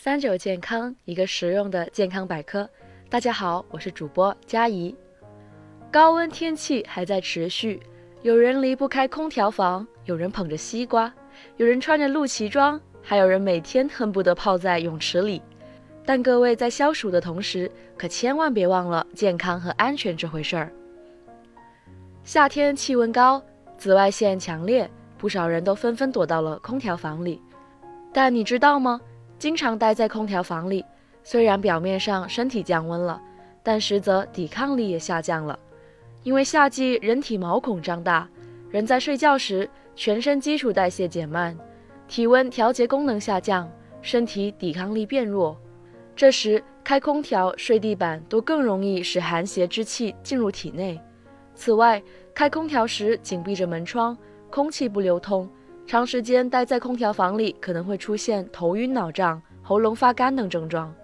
三九健康，一个实用的健康百科。大家好，我是主播佳怡。高温天气还在持续，有人离不开空调房，有人捧着西瓜，有人穿着露脐装，还有人每天恨不得泡在泳池里。但各位在消暑的同时，可千万别忘了健康和安全这回事儿。夏天气温高，紫外线强烈，不少人都纷纷躲到了空调房里。但你知道吗？经常待在空调房里，虽然表面上身体降温了，但实则抵抗力也下降了。因为夏季人体毛孔张大，人在睡觉时全身基础代谢减慢，体温调节功能下降，身体抵抗力变弱。这时开空调、睡地板都更容易使寒邪之气进入体内。此外，开空调时紧闭着门窗，空气不流通。长时间待在空调房里，可能会出现头晕脑胀、喉咙发干等症状。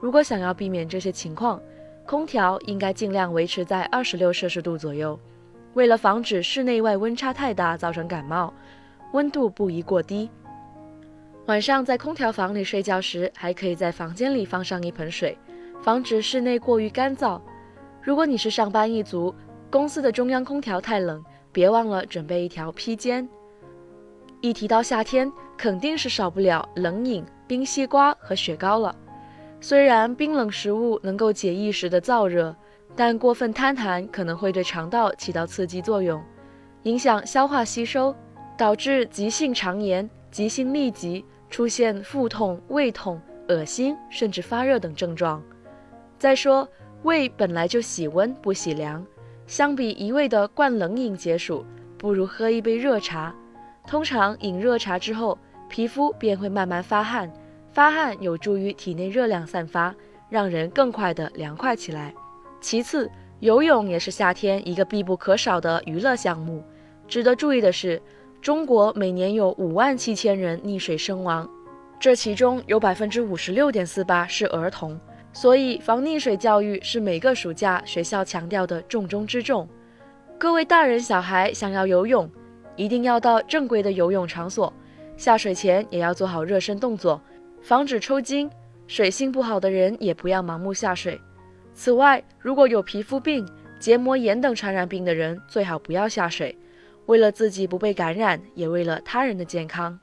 如果想要避免这些情况，空调应该尽量维持在二十六摄氏度左右。为了防止室内外温差太大造成感冒，温度不宜过低。晚上在空调房里睡觉时，还可以在房间里放上一盆水，防止室内过于干燥。如果你是上班一族，公司的中央空调太冷，别忘了准备一条披肩。一提到夏天，肯定是少不了冷饮、冰西瓜和雪糕了。虽然冰冷食物能够解一时的燥热，但过分贪寒可能会对肠道起到刺激作用，影响消化吸收，导致急性肠炎、急性痢疾，出现腹痛、胃痛、恶心甚至发热等症状。再说，胃本来就喜温不喜凉，相比一味的灌冷饮解暑，不如喝一杯热茶。通常饮热茶之后，皮肤便会慢慢发汗，发汗有助于体内热量散发，让人更快的凉快起来。其次，游泳也是夏天一个必不可少的娱乐项目。值得注意的是，中国每年有五万七千人溺水身亡，这其中有百分之五十六点四八是儿童，所以防溺水教育是每个暑假学校强调的重中之重。各位大人小孩想要游泳。一定要到正规的游泳场所，下水前也要做好热身动作，防止抽筋。水性不好的人也不要盲目下水。此外，如果有皮肤病、结膜炎等传染病的人，最好不要下水。为了自己不被感染，也为了他人的健康。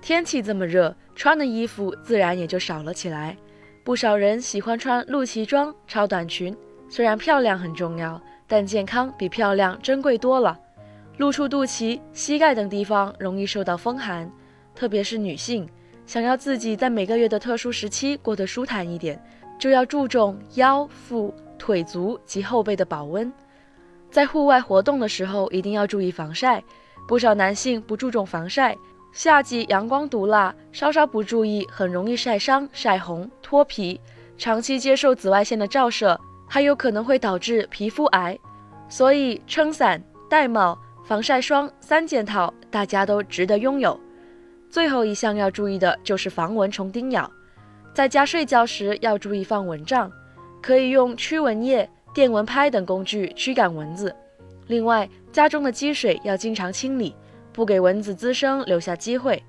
天气这么热，穿的衣服自然也就少了起来。不少人喜欢穿露脐装、超短裙，虽然漂亮很重要，但健康比漂亮珍贵多了。露出肚脐、膝盖等地方容易受到风寒，特别是女性，想要自己在每个月的特殊时期过得舒坦一点，就要注重腰、腹、腿、足及后背的保温。在户外活动的时候，一定要注意防晒。不少男性不注重防晒，夏季阳光毒辣，稍稍不注意，很容易晒伤、晒红、脱皮。长期接受紫外线的照射，还有可能会导致皮肤癌。所以，撑伞、戴帽。防晒霜三件套，大家都值得拥有。最后一项要注意的就是防蚊虫叮咬，在家睡觉时要注意放蚊帐，可以用驱蚊液、电蚊拍等工具驱赶蚊子。另外，家中的积水要经常清理，不给蚊子滋生留下机会。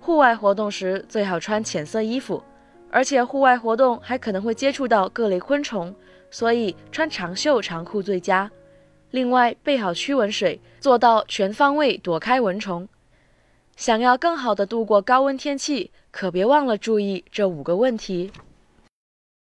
户外活动时最好穿浅色衣服，而且户外活动还可能会接触到各类昆虫，所以穿长袖长裤最佳。另外，备好驱蚊水，做到全方位躲开蚊虫。想要更好的度过高温天气，可别忘了注意这五个问题。